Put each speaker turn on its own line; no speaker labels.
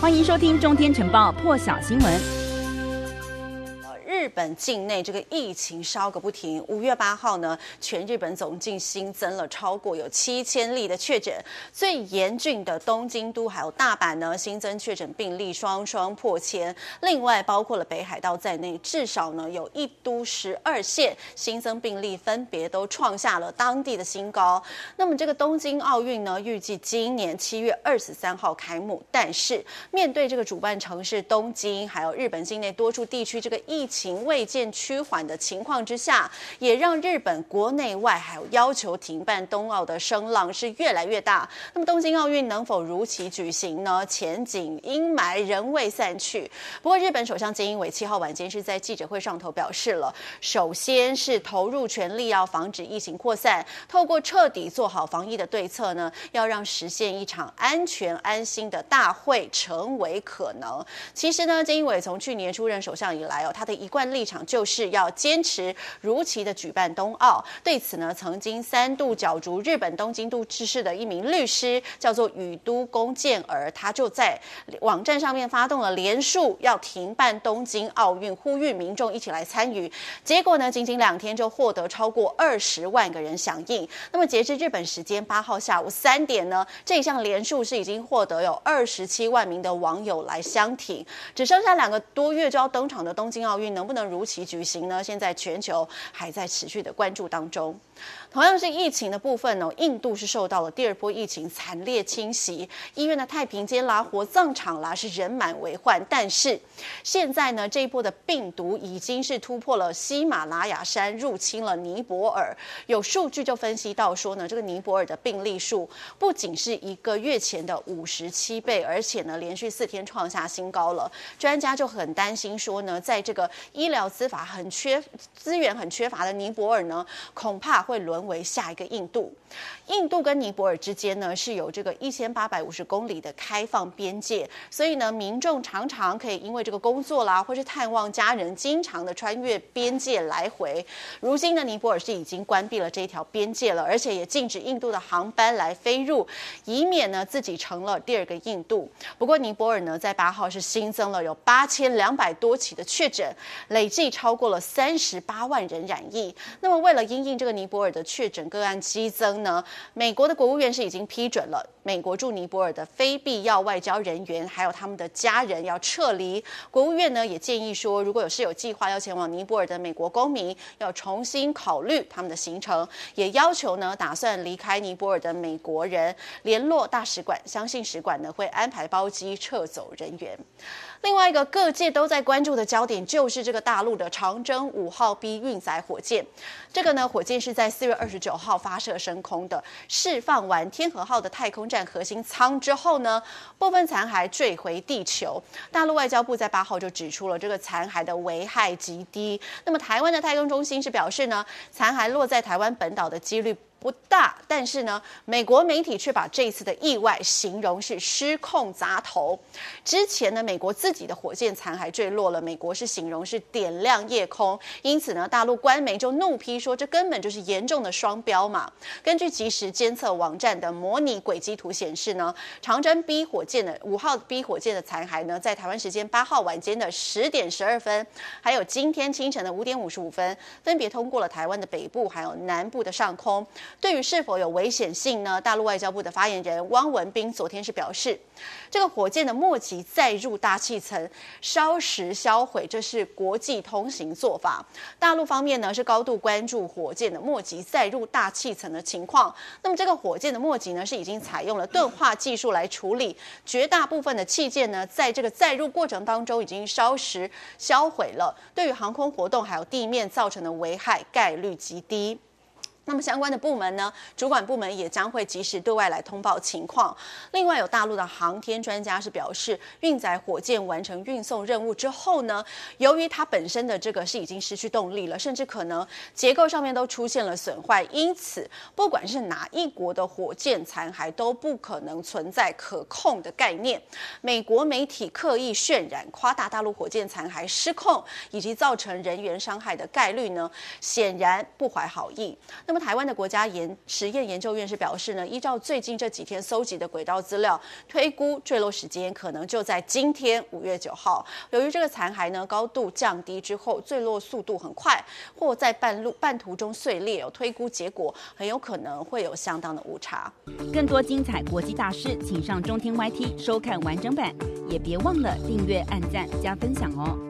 欢迎收听《中天晨报》破晓新闻。
日本境内这个疫情烧个不停，五月八号呢，全日本总计新增了超过有七千例的确诊，最严峻的东京都还有大阪呢，新增确诊病例双双破千，另外包括了北海道在内，至少呢有一都十二县新增病例分别都创下了当地的新高。那么这个东京奥运呢，预计今年七月二十三号开幕，但是面对这个主办城市东京，还有日本境内多处地区这个疫情。未见趋缓的情况之下，也让日本国内外还有要求停办冬奥的声浪是越来越大。那么东京奥运能否如期举行呢？前景阴霾仍未散去。不过日本首相菅义伟七号晚间是在记者会上头表示了，首先是投入全力要防止疫情扩散，透过彻底做好防疫的对策呢，要让实现一场安全安心的大会成为可能。其实呢，菅义伟从去年出任首相以来哦，他的一贯立场就是要坚持如期的举办冬奥。对此呢，曾经三度角逐日本东京都知事的一名律师叫做宇都宫健儿，他就在网站上面发动了连署要停办东京奥运，呼吁民众一起来参与。结果呢，仅仅两天就获得超过二十万个人响应。那么截至日本时间八号下午三点呢，这一项连署是已经获得有二十七万名的网友来相挺。只剩下两个多月就要登场的东京奥运，能不能如期举行呢？现在全球还在持续的关注当中。同样是疫情的部分呢，印度是受到了第二波疫情惨烈侵袭，医院的太平间啦、火葬场啦是人满为患。但是现在呢，这一波的病毒已经是突破了喜马拉雅山，入侵了尼泊尔。有数据就分析到说呢，这个尼泊尔的病例数不仅是一个月前的五十七倍，而且呢，连续四天创下新高了。专家就很担心说呢，在这个医疗资法很缺资源很缺乏的尼泊尔呢，恐怕会沦为下一个印度。印度跟尼泊尔之间呢，是有这个一千八百五十公里的开放边界，所以呢，民众常常可以因为这个工作啦，或是探望家人，经常的穿越边界来回。如今呢，尼泊尔是已经关闭了这一条边界了，而且也禁止印度的航班来飞入，以免呢自己成了第二个印度。不过尼泊尔呢，在八号是新增了有八千两百多起的确诊，累计超过了三十八万人染疫。那么为了因应这个尼泊尔的确诊个案激增呢，美国的国务院是已经批准了美国驻尼泊尔的非必要外交人员，还有他们的家人要撤离。国务院呢也建议说，如果有是有计划要前往尼泊尔的美国公民，要重新考虑他们的行程，也要求呢打算离开尼泊尔的美国人联络大使馆，相信使馆呢会安排包机撤走人员。另外一个各界都在关注的焦点，就是这个大陆的长征五号 B 运载火箭。这个呢，火箭是在四月二十九号发射升空的，释放完天和号的太空站核心舱之后呢，部分残骸坠回地球。大陆外交部在八号就指出了这个残骸的危害极低。那么台湾的太空中心是表示呢，残骸落在台湾本岛的几率不大，但是呢，美国媒体却把这次的意外形容是失控砸头。之前呢，美国自己的火箭残骸坠落了，美国是形容是点亮夜空，因此呢，大陆官媒就怒批说，这根本就是严重的双标嘛。根据即时监测网站的模拟轨迹图显示呢，长征 B 火箭的五号 B 火箭的残骸呢，在台湾时间八号晚间的十点十二分，还有今天清晨的五点五十五分，分别通过了台湾的北部还有南部的上空。对于是否有危险性呢？大陆外交部的发言人汪文斌昨天是表示，这个火箭的末级载入大气层，烧蚀销毁，这是国际通行做法。大陆方面呢是高度关注火箭的末级载入大气层的情况。那么这个火箭的末级呢是已经采用了钝化技术来处理，绝大部分的器件呢在这个载入过程当中已经烧蚀销毁了，对于航空活动还有地面造成的危害概率极低。那么相关的部门呢，主管部门也将会及时对外来通报情况。另外，有大陆的航天专家是表示，运载火箭完成运送任务之后呢，由于它本身的这个是已经失去动力了，甚至可能结构上面都出现了损坏，因此不管是哪一国的火箭残骸都不可能存在可控的概念。美国媒体刻意渲染、夸大大陆火箭残骸失控以及造成人员伤害的概率呢，显然不怀好意。那么。台湾的国家研实验研究院是表示呢，依照最近这几天搜集的轨道资料，推估坠落时间可能就在今天五月九号。由于这个残骸呢高度降低之后，坠落速度很快，或在半路半途中碎裂，有推估结果很有可能会有相当的误差。
更多精彩国际大师，请上中天 YT 收看完整版，也别忘了订阅、按赞、加分享哦。